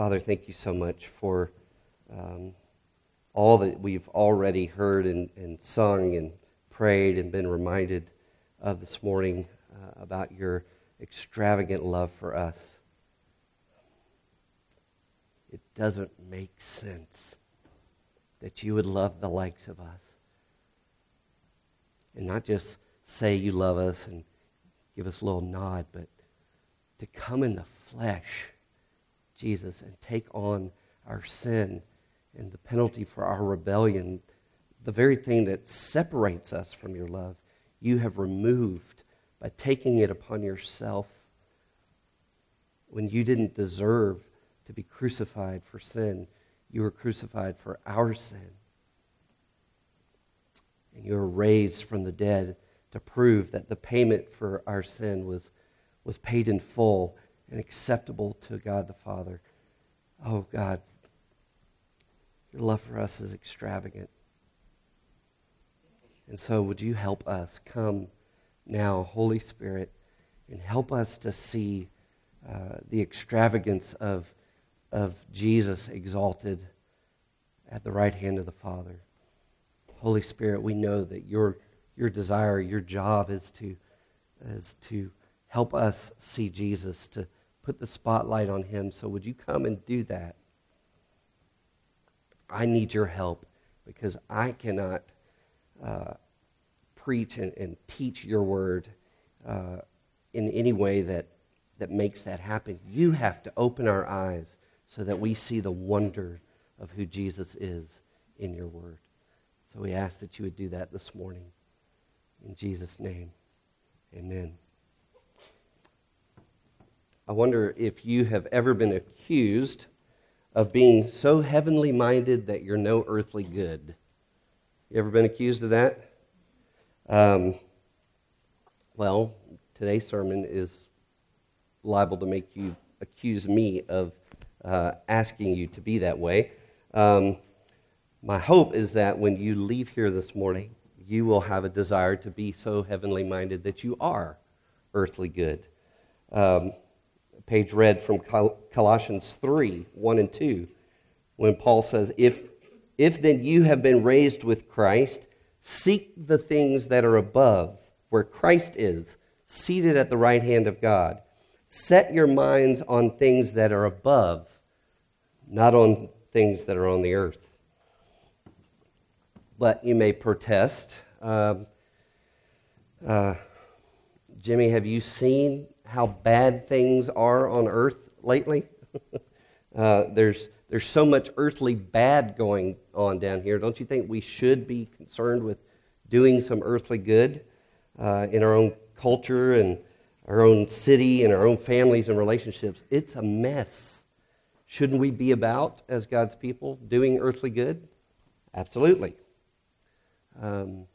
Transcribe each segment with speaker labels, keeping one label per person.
Speaker 1: Father, thank you so much for um, all that we've already heard and, and, sung and prayed and been reminded of this morning uh, about your extravagant love for us. It doesn't make sense that you would love the likes of us. And not just say you love us and give us a little nod, but to come in the flesh, Jesus, and take on our sin and the penalty for our rebellion, the very thing that separates us from your love, you have removed by taking it upon yourself when you didn't deserve to be crucified for sin. You were crucified for our sin. And you were raised from the dead to prove that the payment for our sin was, was paid in full and acceptable to God the Father. Oh, God, your love for us is extravagant. And so, would you help us come now, Holy Spirit, and help us to see uh, the extravagance of, of Jesus exalted at the right hand of the Father? Holy Spirit, we know that your, your desire, your job is to, is to help us see Jesus, to put the spotlight on him. So, would you come and do that? I need your help because I cannot uh, preach and, and, teach your word uh, in any way that, that makes that happen. You have to open our eyes so that we see the wonder of who Jesus is in your word. So we ask that you would do that this morning. In Jesus' name, amen. I wonder if you have ever been accused of being so heavenly minded that you're no earthly good. You ever been accused of that? Um, well, today's sermon is liable to make you accuse me of uh, asking you to be that way. Um, my hope is that when you leave here this morning, you will have a desire to be so heavenly minded that you are earthly good. Um, page read from Colossians 3 1 and 2, when Paul says, If, if then you have been raised with Christ, seek the things that are above, where Christ is, seated at the right hand of God. Set your minds on things that are above, not on things that are on the earth. But you may protest. Um, uh, Jimmy, have you seen how bad things are on earth lately. uh, there's, there's so much earthly bad going on down here. Don't you think we should be concerned with doing some earthly good uh, in our own culture and our own city and our own families and relationships? It's a mess. Shouldn't we be about, as God's people, doing earthly good? Absolutely. Um,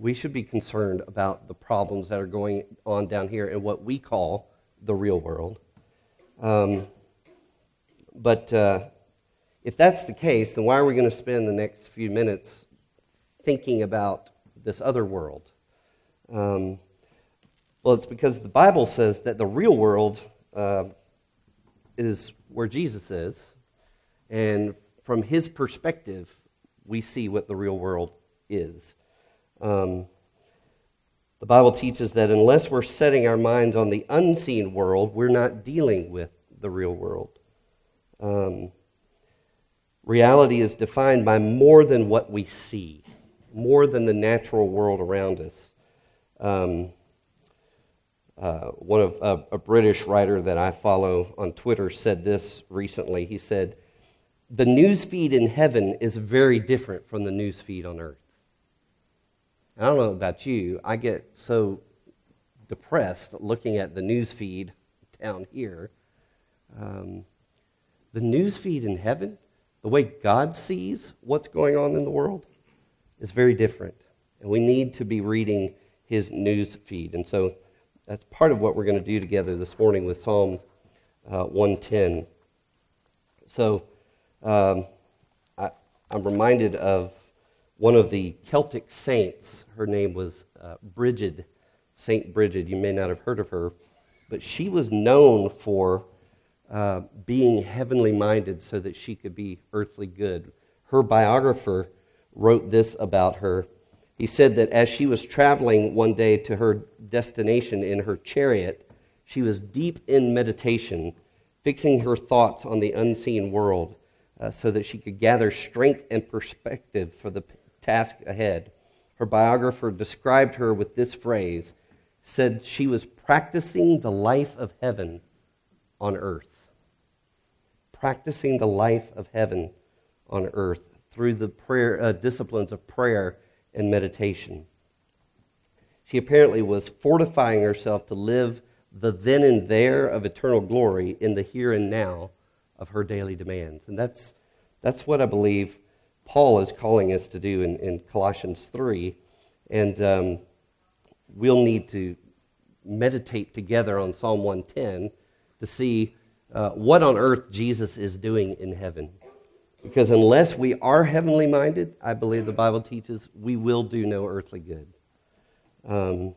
Speaker 1: we should be concerned about the problems that are going on down here in what we call the real world. Um, but uh, if that's the case, then why are we going to spend the next few minutes thinking about this other world? Um, well, it's because the Bible says that the real world uh, is where Jesus is, and from his perspective, we see what the real world is. Um, the Bible teaches that unless we're setting our minds on the unseen world, we're not dealing with the real world. Um, reality is defined by more than what we see, more than the natural world around us. Um, uh, one of uh, a British writer that I follow on Twitter said this recently. He said, "The news feed in heaven is very different from the news feed on earth." I don't know about you, I get so depressed looking at the news feed down here. Um, the news feed in heaven, the way God sees what's going on in the world, is very different. And we need to be reading his news feed. And so that's part of what we're going to do together this morning with Psalm uh, 110. So um, I, I'm reminded of one of the Celtic saints. Her name was uh, Brigid, Saint Brigid. You may not have heard of her, but she was known for uh, being heavenly minded so that she could be earthly good. Her biographer wrote this about her. He said that as she was traveling one day to her destination in her chariot, she was deep in meditation, fixing her thoughts on the unseen world uh, so that she could gather strength and perspective for the task ahead. Her biographer described her with this phrase said she was practicing the life of heaven on earth. Practicing the life of heaven on earth through the prayer, uh, disciplines of prayer and meditation. She apparently was fortifying herself to live the then and there of eternal glory in the here and now of her daily demands. And that's, that's what I believe Paul is calling us to do in, in Colossians 3. And um, we'll need to meditate together on Psalm 110 to see uh, what on earth Jesus is doing in heaven. Because unless we are heavenly minded, I believe the Bible teaches we will do no earthly good. Um,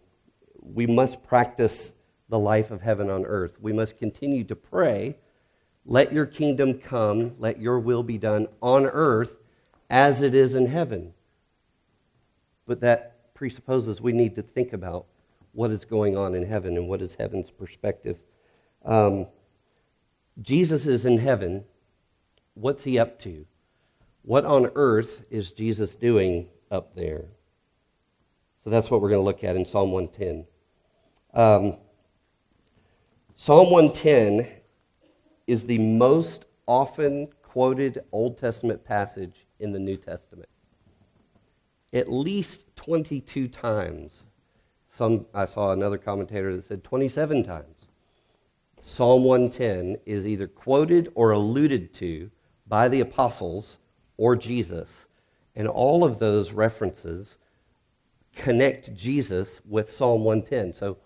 Speaker 1: we must practice the life of heaven on earth. We must continue to pray, let your kingdom come, let your will be done on earth as it is in heaven. But that presupposes we need to think about what is going on in heaven and what is heaven's perspective. Um, Jesus is in heaven. What's he up to? What on earth is Jesus doing up there? So that's what we're going to look at in Psalm 110. Um, Psalm 110 is the most often quoted Old Testament passage in the New Testament. At least 22 times some, I saw another commentator that said 27 times. Psalm 110 is either quoted or alluded to by the apostles or Jesus, and all of those references connect Jesus with Psalm 110. So,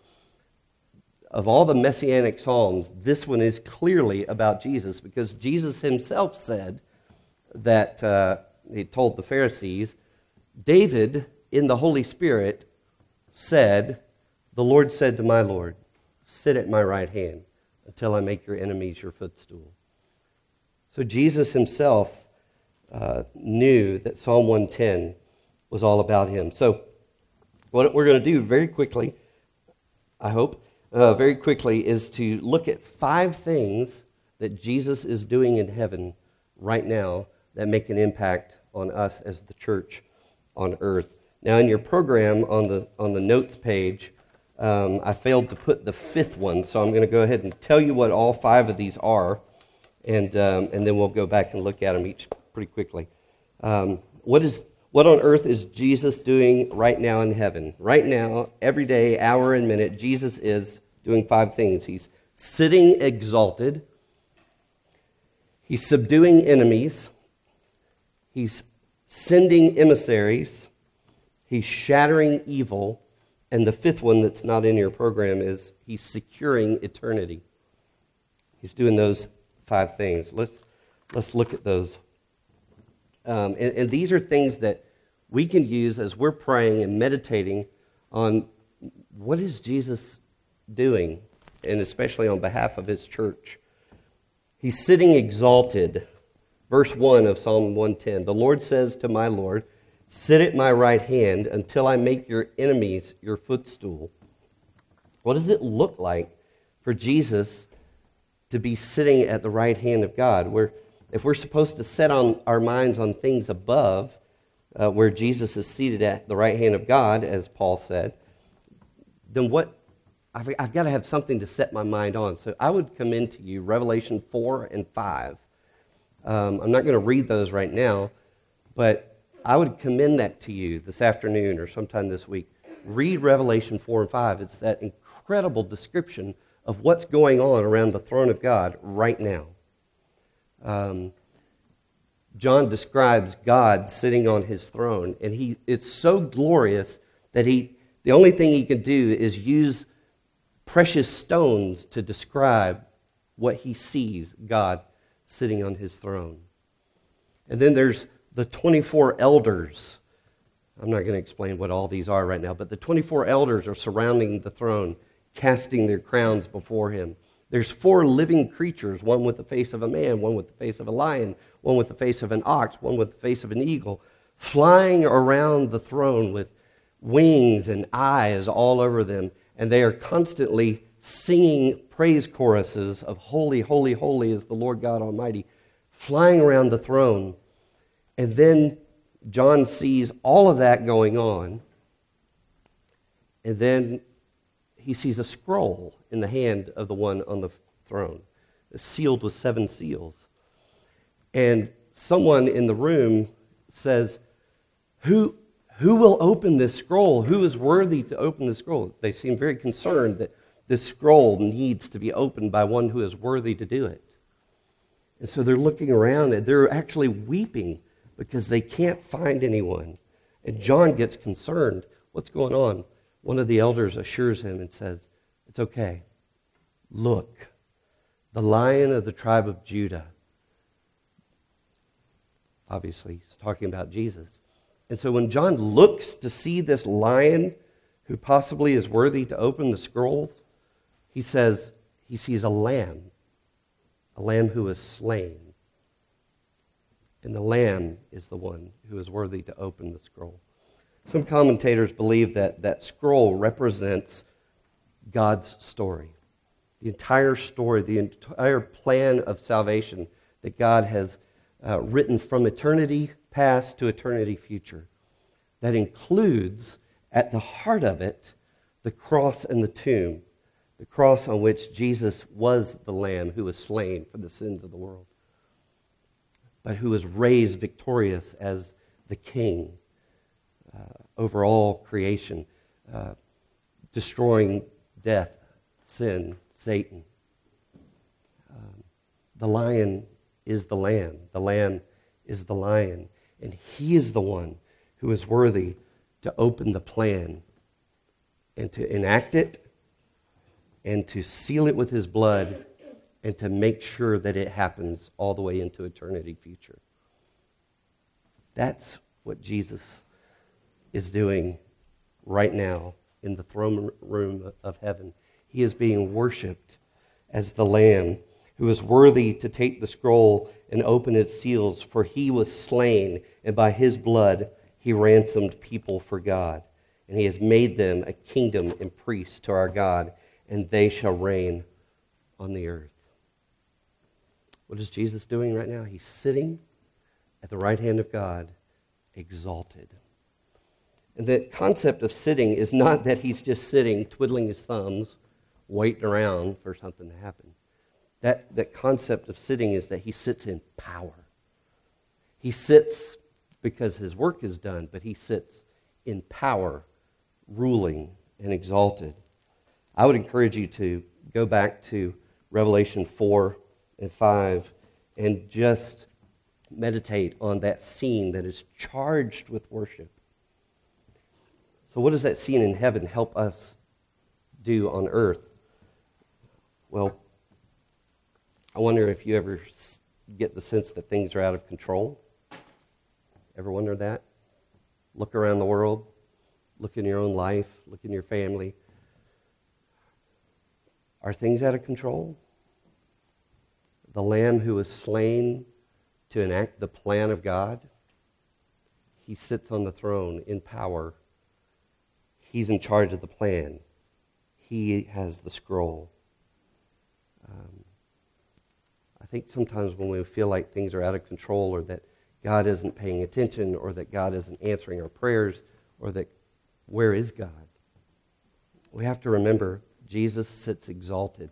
Speaker 1: of all the messianic psalms, this one is clearly about Jesus because Jesus himself said that uh, he told the Pharisees, David in the Holy Spirit said, The Lord said to my Lord, Sit at my right hand until I make your enemies your footstool. So Jesus himself uh, knew that Psalm 110 was all about him. So, what we're going to do very quickly, I hope, uh, very quickly, is to look at five things that Jesus is doing in heaven right now that make an impact on us as the church on earth. Now, in your program on the, on the notes page, um, I failed to put the fifth one, so I'm going to go ahead and tell you what all five of these are, and, um, and then we'll go back and look at them each pretty quickly. Um, what, is, what on earth is Jesus doing right now in heaven? Right now, every day, hour and minute, Jesus is doing five things. He's sitting exalted, he's subduing enemies, he's sending emissaries He's shattering evil. And the fifth one that's not in your program is he's securing eternity. He's doing those five things. Let's, let's look at those. Um, and, and these are things that we can use as we're praying and meditating on what is Jesus doing, and especially on behalf of his church. He's sitting exalted. Verse 1 of Psalm 110 The Lord says to my Lord, Sit at my right hand until I make your enemies your footstool. What does it look like for Jesus to be sitting at the right hand of God? Where, if we're supposed to set on our minds on things above, uh, where Jesus is seated at the right hand of God, as Paul said, then what? I've, I've got to have something to set my mind on. So I would commend to you Revelation 4 and 5. Um, I'm not going to read those right now, but I would commend that to you this afternoon or sometime this week. Read Revelation 4 and 5. It's that incredible description of what's going on around the throne of God right now. Um, John describes God sitting on his throne, and he, it's so glorious that he, the only thing he can do is use precious stones to describe what he sees God sitting on his throne. And then there's the 24 elders. I'm not going to explain what all these are right now, but the 24 elders are surrounding the throne, casting their crowns before him. There's four living creatures, one with the face of a man, one with the face of a lion, one with the face of an ox, one with the face of an eagle, flying around the throne with wings and eyes all over them, and they are constantly singing praise choruses of Holy, Holy, Holy is the Lord God Almighty, flying around the throne. And then John sees all of that going on, and then he sees a scroll in the hand of the one on the throne, sealed with seven seals. And someone in the room says, Who, who will open this scroll? Who is worthy to open the scroll? They seem very concerned that this scroll needs to be opened by one who is worthy to do it. And so they're looking around and they're actually weeping because they can't find anyone. And John gets concerned. What's going on? One of the elders assures him and says, It's okay. Look, the lion of the tribe of Judah. Obviously, he's talking about Jesus. And so when John looks to see this lion who possibly is worthy to open the scroll, he says he sees a lamb, a lamb who is slain. And the lamb is the one who is worthy to open the scroll. Some commentators believe that that scroll represents God's story. The entire story, the entire plan of salvation that God has uh, written from eternity past to eternity future. That includes, at the heart of it, the cross and the tomb, the cross on which Jesus was the Lamb who was slain for the sins of the world, but who was raised victorious as the King uh, over all creation, uh, destroying death, sin, Satan. Um, the lion is the lamb, the lamb is the lion, and he is the one who is worthy to open the plan and to enact it and to seal it with his blood and to make sure that it happens all the way into eternity future. That's what Jesus is doing right now in the throne room of heaven. He is being worshiped as the Lamb who is worthy to take the scroll and open its seals, for he was slain, and by his blood he ransomed people for God. And he has made them a kingdom and priests to our God, and they shall reign on the earth. What is Jesus doing right now? He's sitting at the right hand of God, exalted. And the concept of sitting is not that he's just sitting, twiddling his thumbs, waiting around for something to happen. That, that concept of sitting is that he sits in power. He sits because his work is done, but he sits in power, ruling and exalted. I would encourage you to go back to Revelation 4 and 5 and just meditate on that scene that is charged with worship. So, what does that scene in heaven help us do on earth? Well, I wonder if you ever get the sense that things are out of control. Ever wonder that? Look around the world, look in your own life, look in your family. Are things out of control? The Lamb who was slain to enact the plan of God, he sits on the throne in power He's in charge of the plan. He has the scroll. Um, I think sometimes when we feel like things are out of control or that God isn't paying attention or that God isn't answering our prayers or that where is God? We have to remember Jesus sits exalted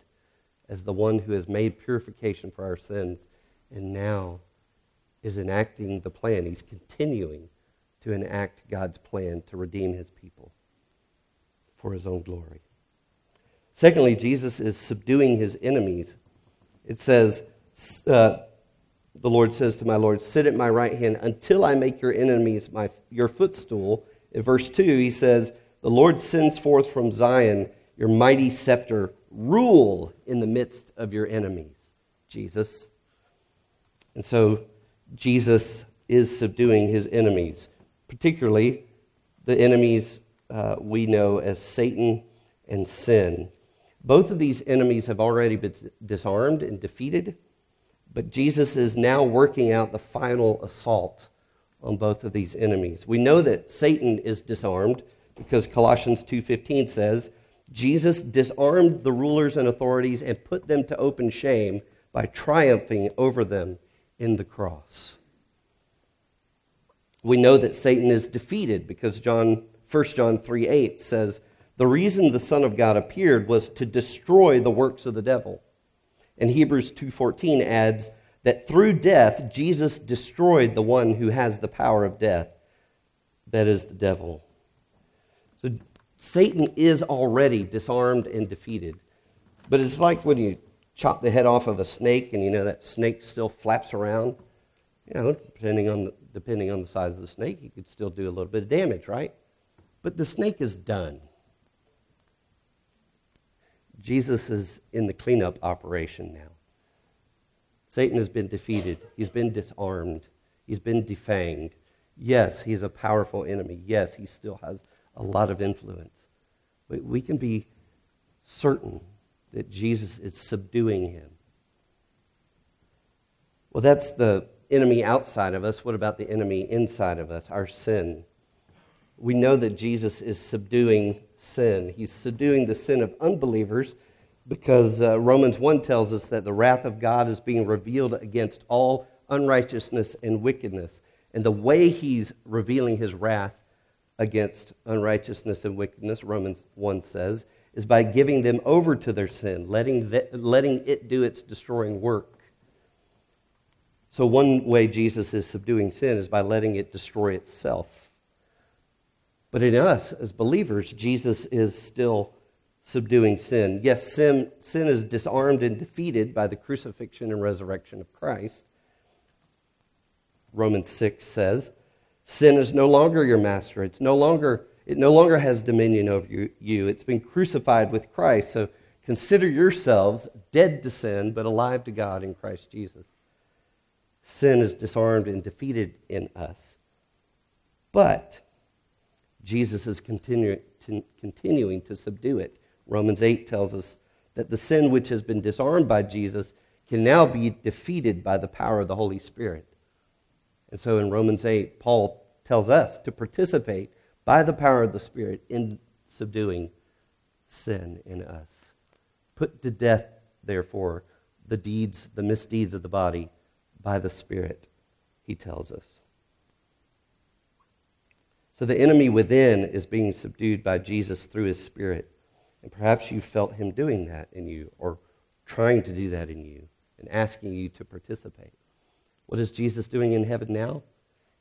Speaker 1: as the one who has made purification for our sins and now is enacting the plan. He's continuing to enact God's plan to redeem his people for his own glory. Secondly, Jesus is subduing his enemies. It says, uh, the Lord says to my Lord, Sit at my right hand until I make your enemies my, your footstool. In verse 2, he says, The Lord sends forth from Zion your mighty scepter, rule in the midst of your enemies. Jesus. And so Jesus is subduing his enemies, particularly the enemies uh, we know as Satan and sin. Both of these enemies have already been disarmed and defeated, but Jesus is now working out the final assault on both of these enemies. We know that Satan is disarmed because Colossians 2:15 says, Jesus disarmed the rulers and authorities and put them to open shame by triumphing over them in the cross. We know that Satan is defeated because John 1 John 3 8 says, The reason the Son of God appeared was to destroy the works of the devil. And Hebrews 2:14 adds that through death Jesus destroyed the one who has the power of death, that is the devil. Satan is already disarmed and defeated. But it's like when you chop the head off of a snake and you know that snake still flaps around. You know, depending on the, depending on the size of the snake, you could still do a little bit of damage, right? But the snake is done. Jesus is in the cleanup operation now. Satan has been defeated. He's been disarmed. He's been defanged. Yes, he's a powerful enemy. Yes, he still has a lot of influence. But we can be certain that Jesus is subduing him. Well, that's the enemy outside of us. What about the enemy inside of us, our sin? We know that Jesus is subduing sin. He's subduing the sin of unbelievers because uh, Romans 1 tells us that the wrath of God is being revealed against all unrighteousness and wickedness. And the way he's revealing his wrath against unrighteousness and wickedness, Romans 1 says, is by giving them over to their sin, letting, the, letting it do its destroying work. So, one way Jesus is subduing sin is by letting it destroy itself. But in us, as believers, Jesus is still subduing sin. Yes, sin, sin is disarmed and defeated by the crucifixion and resurrection of Christ. Romans 6 says, Sin is no longer your master. It's no longer, it no longer has dominion over you. It's been crucified with Christ. So consider yourselves dead to sin, but alive to God in Christ Jesus. Sin is disarmed and defeated in us. But Jesus is continu- continuing to subdue it. Romans 8 tells us that the sin which has been disarmed by Jesus can now be defeated by the power of the Holy Spirit. And so in Romans 8, Paul tells us to participate by the power of the Spirit in subduing sin in us. Put to death, therefore, the deeds, the misdeeds of the body by the Spirit, he tells us. So the enemy within is being subdued by Jesus through his Spirit. And perhaps you felt him doing that in you or trying to do that in you and asking you to participate. What is Jesus doing in heaven now?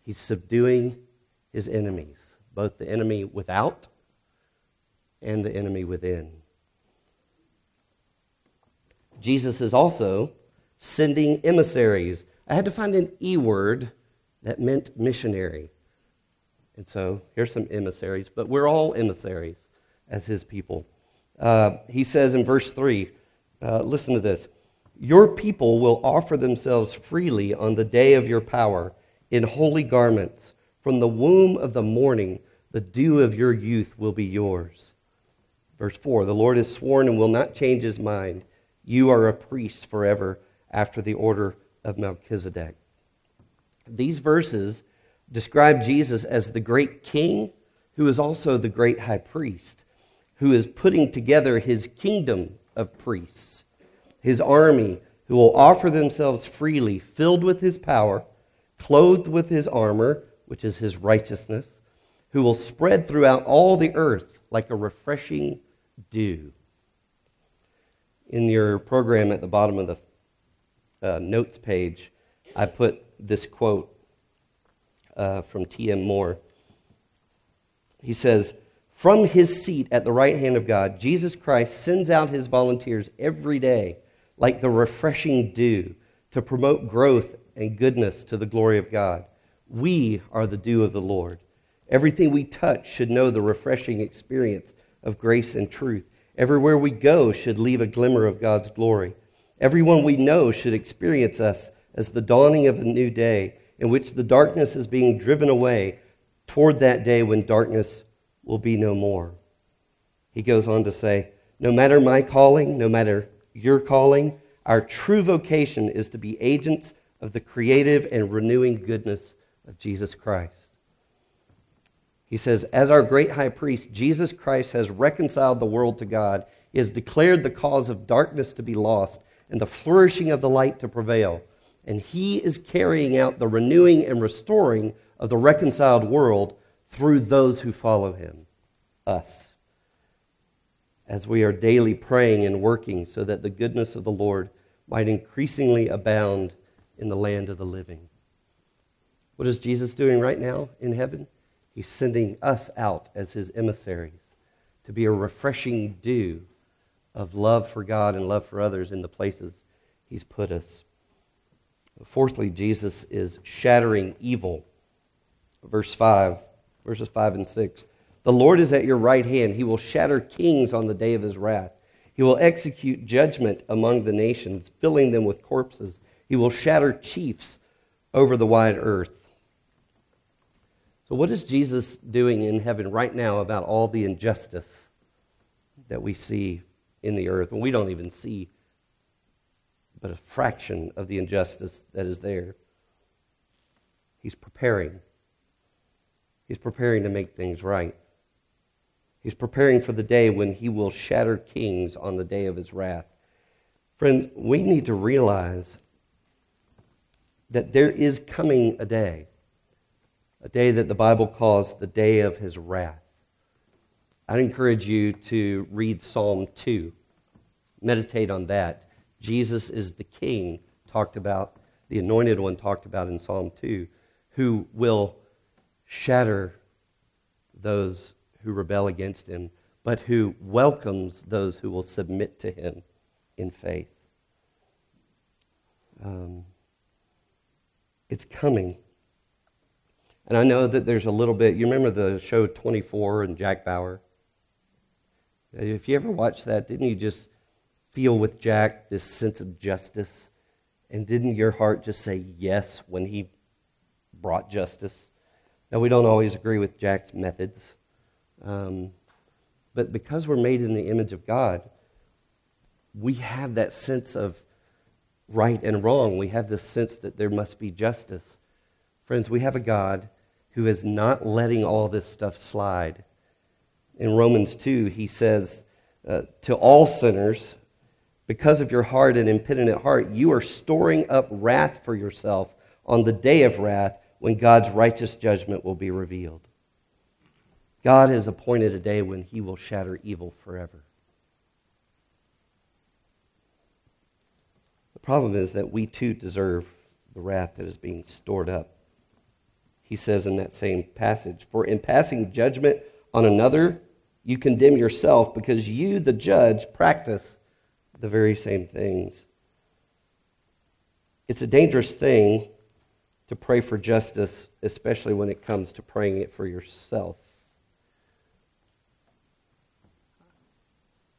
Speaker 1: He's subduing his enemies, both the enemy without and the enemy within. Jesus is also sending emissaries. I had to find an E word that meant missionary. And so here's some emissaries, but we're all emissaries as his people. Uh, he says in verse 3, uh, listen to this your people will offer themselves freely on the day of your power in holy garments. From the womb of the morning, the dew of your youth will be yours. Verse 4 The Lord has sworn and will not change his mind. You are a priest forever after the order of Melchizedek. These verses describe Jesus as the great king who is also the great high priest, who is putting together his kingdom of priests his army, who will offer themselves freely, filled with his power, clothed with his armor, which is his righteousness, who will spread throughout all the earth like a refreshing dew. In your program at the bottom of the uh, notes page, I put this quote uh, from T.M. Moore. He says, From his seat at the right hand of God, Jesus Christ sends out his volunteers every day like the refreshing dew, to promote growth and goodness to the glory of God. We are the dew of the Lord. Everything we touch should know the refreshing experience of grace and truth. Everywhere we go should leave a glimmer of God's glory. Everyone we know should experience us as the dawning of a new day in which the darkness is being driven away toward that day when darkness will be no more. He goes on to say, No matter my calling, no matter your calling, our true vocation is to be agents of the creative and renewing goodness of Jesus Christ. He says, As our great high priest, Jesus Christ has reconciled the world to God. He has declared the cause of darkness to be lost and the flourishing of the light to prevail. And he is carrying out the renewing and restoring of the reconciled world through those who follow him, us, as we are daily praying and working so that the goodness of the Lord might increasingly abound in the land of the living. What is Jesus doing right now in heaven? He's sending us out as his emissaries to be a refreshing dew of love for God and love for others in the places he's put us. Fourthly, Jesus is shattering evil. Verse 5, verses 5 and 6. The Lord is at your right hand. He will shatter kings on the day of his wrath. He will execute judgment among the nations, filling them with corpses. He will shatter chiefs over the wide earth. So, what is Jesus doing in heaven right now about all the injustice that we see in the earth? And we don't even see but a fraction of the injustice that is there. He's preparing. He's preparing to make things right. He's preparing for the day when he will shatter kings on the day of his wrath. Friends, we need to realize that there is coming a day a day that the Bible calls the day of his wrath. I'd encourage you to read Psalm 2. Meditate on that. Jesus is the king, talked about, the anointed one talked about in Psalm 2, who will shatter those who rebel against him, but who welcomes those who will submit to him in faith. Um, it's coming. And I know that there's a little bit, you remember the show 24 and Jack Bauer? If you ever watched that, didn't you just feel with Jack this sense of justice? And didn't your heart just say yes when he brought justice? Now, we don't always agree with Jack's methods, um, but because we're made in the image of God, we have that sense of right and wrong. We have this sense that there must be justice. Friends, we have a God who is not letting all this stuff slide. In Romans 2, he says, uh, To all sinners, because of your hard and impenitent heart, you are storing up wrath for yourself on the day of wrath when God's righteous judgment will be revealed. God has appointed a day when he will shatter evil forever. The problem is that we too deserve the wrath that is being stored up he says in that same passage. For in passing judgment on another, you condemn yourself because you, the judge, practice the very same things. It's a dangerous thing to pray for justice, especially when it comes to praying it for yourself.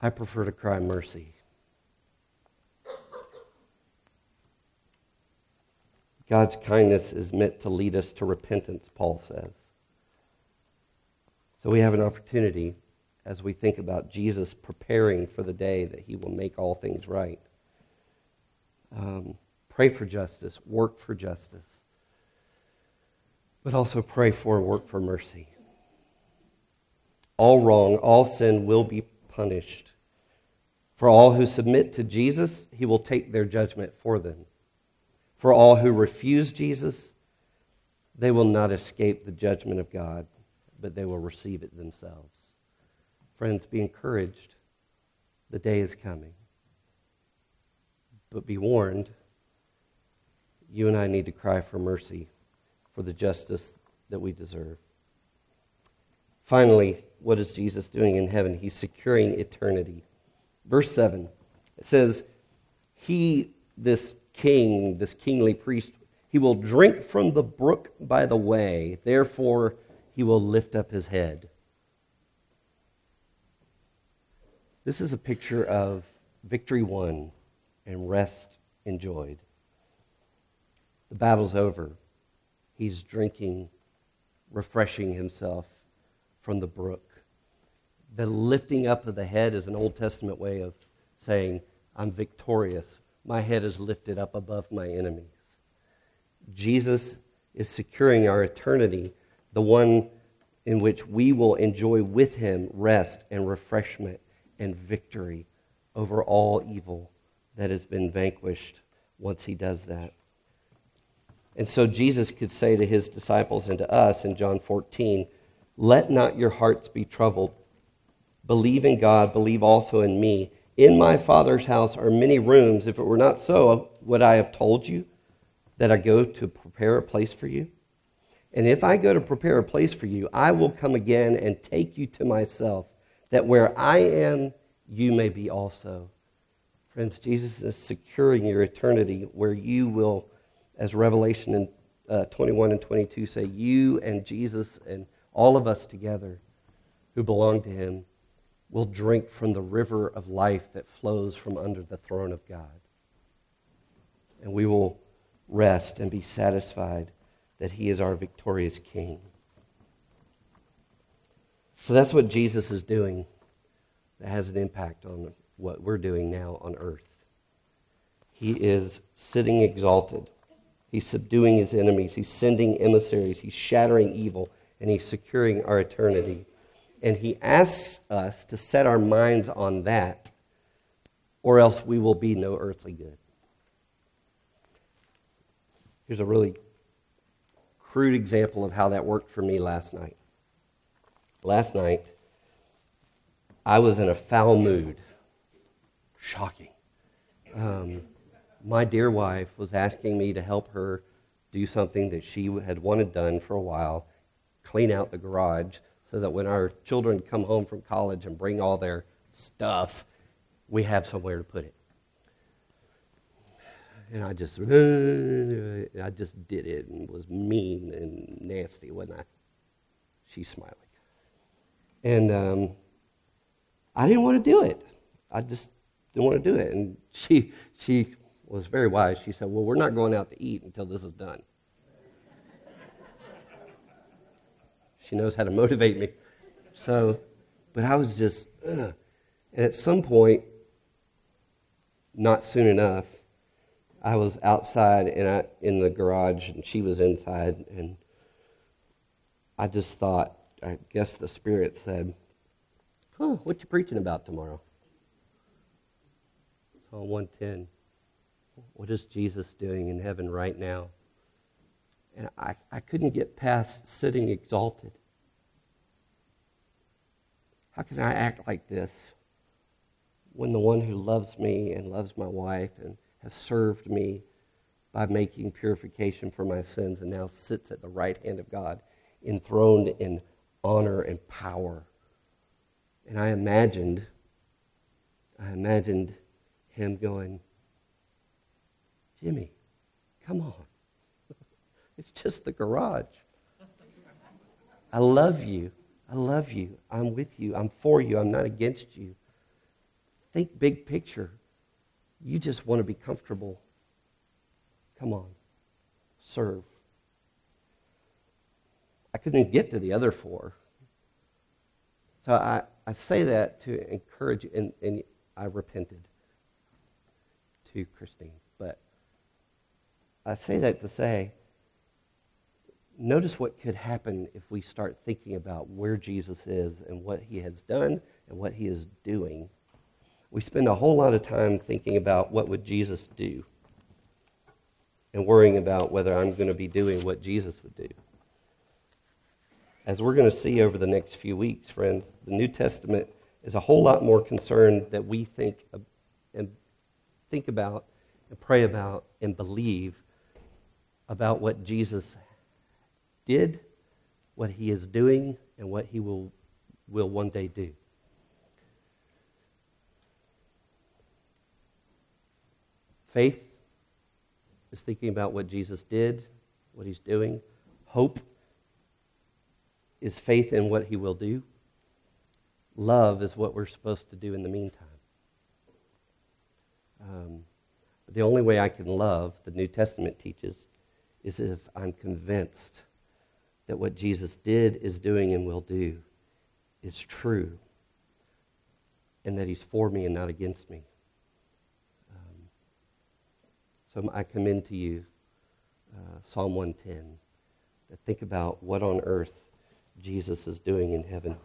Speaker 1: I prefer to cry mercy. God's kindness is meant to lead us to repentance, Paul says. So we have an opportunity as we think about Jesus preparing for the day that he will make all things right. Um, pray for justice, work for justice, but also pray for and work for mercy. All wrong, all sin will be punished. For all who submit to Jesus, he will take their judgment for them. For all who refuse Jesus, they will not escape the judgment of God, but they will receive it themselves. Friends, be encouraged. The day is coming. But be warned, you and I need to cry for mercy for the justice that we deserve. Finally, what is Jesus doing in heaven? He's securing eternity. Verse 7, it says, He, this king, this kingly priest, he will drink from the brook by the way, therefore he will lift up his head. This is a picture of victory won and rest enjoyed. The battle's over. He's drinking, refreshing himself from the brook. the lifting up of the head is an Old Testament way of saying, I'm victorious. My head is lifted up above my enemies. Jesus is securing our eternity, the one in which we will enjoy with him rest and refreshment and victory over all evil that has been vanquished once he does that. And so Jesus could say to his disciples and to us in John 14, Let not your hearts be troubled. Believe in God, believe also in me. In my Father's house are many rooms. If it were not so, would I have told you that I go to prepare a place for you? And if I go to prepare a place for you, I will come again and take you to myself, that where I am, you may be also. Friends, Jesus is securing your eternity where you will, as Revelation uh, 21 and 22 say, you and Jesus and all of us together who belong to him will drink from the river of life that flows from under the throne of God. And we will rest and be satisfied that he is our victorious king. So that's what Jesus is doing that has an impact on what we're doing now on earth. He is sitting exalted. He's subduing his enemies. He's sending emissaries. He's shattering evil. And he's securing our eternity. And he asks us to set our minds on that, or else we will be no earthly good. Here's a really crude example of how that worked for me last night. Last night, I was in a foul mood. Shocking. Um, my dear wife was asking me to help her do something that she had wanted done for a while clean out the garage so that when our children come home from college and bring all their stuff, we have somewhere to put it and I just, I just did it and was mean and nasty, wasn't I? She's smiling. And um, I didn't want to do it. I just didn't want to do it. And she, she was very wise. She said, Well, we're not going out to eat until this is done. She knows how to motivate me. So, but I was just, Ugh. and at some point, not soon enough, I was outside and I, in the garage, and she was inside, and I just thought, I guess the Spirit said, "Huh, what you preaching about tomorrow?" Psalm one ten. What is Jesus doing in heaven right now? And I, I couldn't get past sitting exalted. How can I act like this when the one who loves me and loves my wife and has served me by making purification for my sins and now sits at the right hand of God, enthroned in honor and power. And I imagined, I imagined him going, Jimmy, come on. It's just the garage. I love you. I love you. I'm with you. I'm for you. I'm not against you. Think big picture. You just want to be comfortable. Come on, serve. I couldn't get to the other four. So I, I say that to encourage you, and, and I repented to Christine. But I say that to say, notice what could happen if we start thinking about where Jesus is and what he has done and what he is doing we spend a whole lot of time thinking about what would Jesus do and worrying about whether I'm going to be doing what Jesus would do. As we're going to see over the next few weeks, friends, the New Testament is a whole lot more concerned that we think and think about and pray about and believe about what Jesus did, what he is doing, and what he will, will one day do. Faith is thinking about what Jesus did, what he's doing. Hope is faith in what he will do. Love is what we're supposed to do in the meantime. Um, the only way I can love, the New Testament teaches, is if I'm convinced that what Jesus did, is doing, and will do is true and that He's for me and not against me. Um, so I commend to you uh, Psalm 110. That think about what on earth Jesus is doing in heaven.